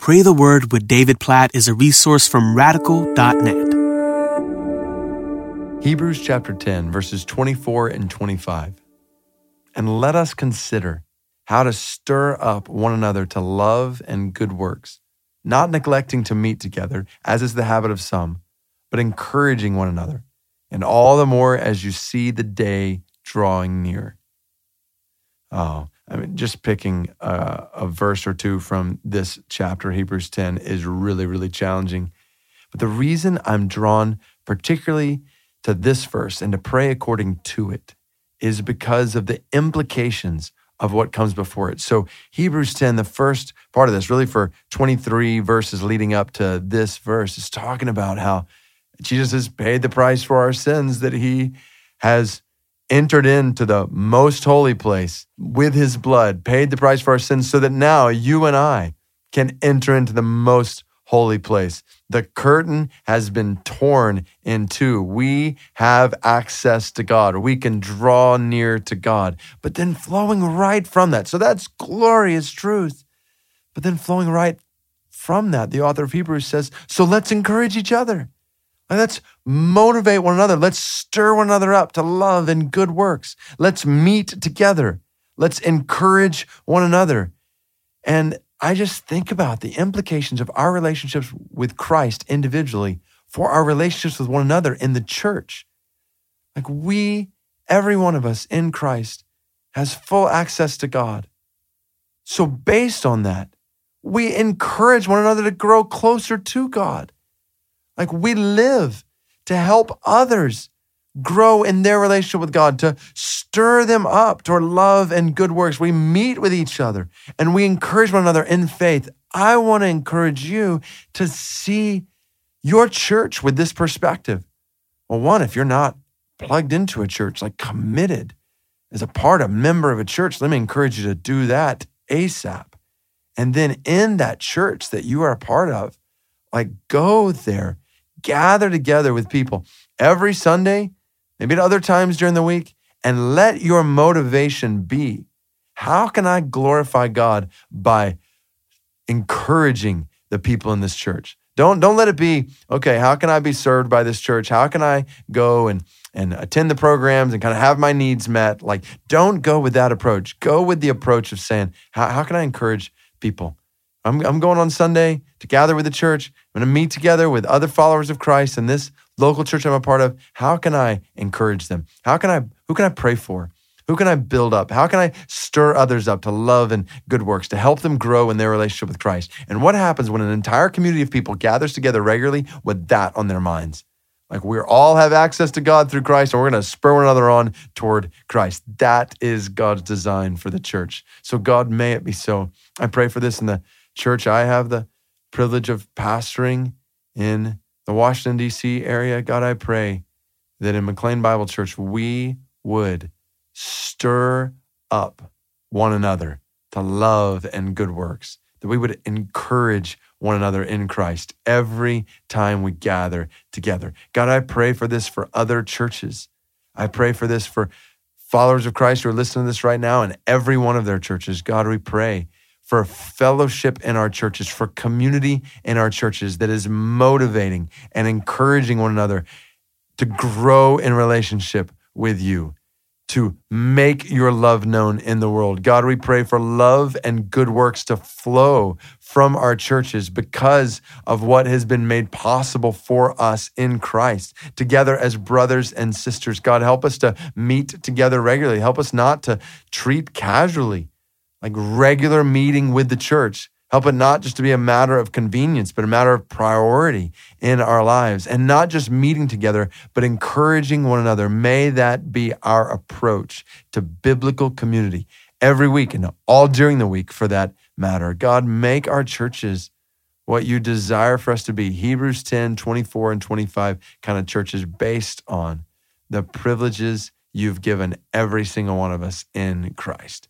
Pray the Word with David Platt is a resource from radical.net. Hebrews chapter 10, verses 24 and 25. And let us consider how to stir up one another to love and good works, not neglecting to meet together, as is the habit of some, but encouraging one another, and all the more as you see the day drawing near. Oh, I mean, just picking a, a verse or two from this chapter, Hebrews 10, is really, really challenging. But the reason I'm drawn particularly to this verse and to pray according to it is because of the implications of what comes before it. So, Hebrews 10, the first part of this, really for 23 verses leading up to this verse, is talking about how Jesus has paid the price for our sins, that he has entered into the most holy place with his blood, paid the price for our sins, so that now you and I can enter into the most holy place. The curtain has been torn in two. We have access to God. We can draw near to God. But then flowing right from that. So that's glorious truth. But then flowing right from that, the author of Hebrews says, so let's encourage each other. Let's motivate one another. Let's stir one another up to love and good works. Let's meet together. Let's encourage one another. And I just think about the implications of our relationships with Christ individually for our relationships with one another in the church. Like we, every one of us in Christ, has full access to God. So, based on that, we encourage one another to grow closer to God. Like we live to help others grow in their relationship with God, to stir them up toward love and good works. We meet with each other and we encourage one another in faith. I want to encourage you to see your church with this perspective. Well, one, if you're not plugged into a church, like committed as a part, a member of a church, let me encourage you to do that ASAP. And then in that church that you are a part of, like go there gather together with people every Sunday, maybe at other times during the week, and let your motivation be how can I glorify God by encouraging the people in this church? Don't, don't let it be, okay, how can I be served by this church? How can I go and, and attend the programs and kind of have my needs met? Like, don't go with that approach. Go with the approach of saying, how, how can I encourage people? I'm, I'm going on Sunday to gather with the church. I'm going to meet together with other followers of Christ in this local church I'm a part of. How can I encourage them? How can I, who can I pray for? Who can I build up? How can I stir others up to love and good works, to help them grow in their relationship with Christ? And what happens when an entire community of people gathers together regularly with that on their minds? Like we all have access to God through Christ, and we're going to spur one another on toward Christ. That is God's design for the church. So, God, may it be so. I pray for this in the church I have the privilege of pastoring in the Washington, D.C. area, God, I pray that in McLean Bible Church, we would stir up one another to love and good works, that we would encourage one another in Christ every time we gather together. God, I pray for this for other churches. I pray for this for followers of Christ who are listening to this right now in every one of their churches. God, we pray for fellowship in our churches, for community in our churches that is motivating and encouraging one another to grow in relationship with you, to make your love known in the world. God, we pray for love and good works to flow from our churches because of what has been made possible for us in Christ, together as brothers and sisters. God, help us to meet together regularly. Help us not to treat casually like regular meeting with the church. Help it not just to be a matter of convenience, but a matter of priority in our lives. And not just meeting together, but encouraging one another. May that be our approach to biblical community every week and all during the week for that matter. God, make our churches what you desire for us to be. Hebrews 10, 24, and 25 kind of churches based on the privileges you've given every single one of us in Christ.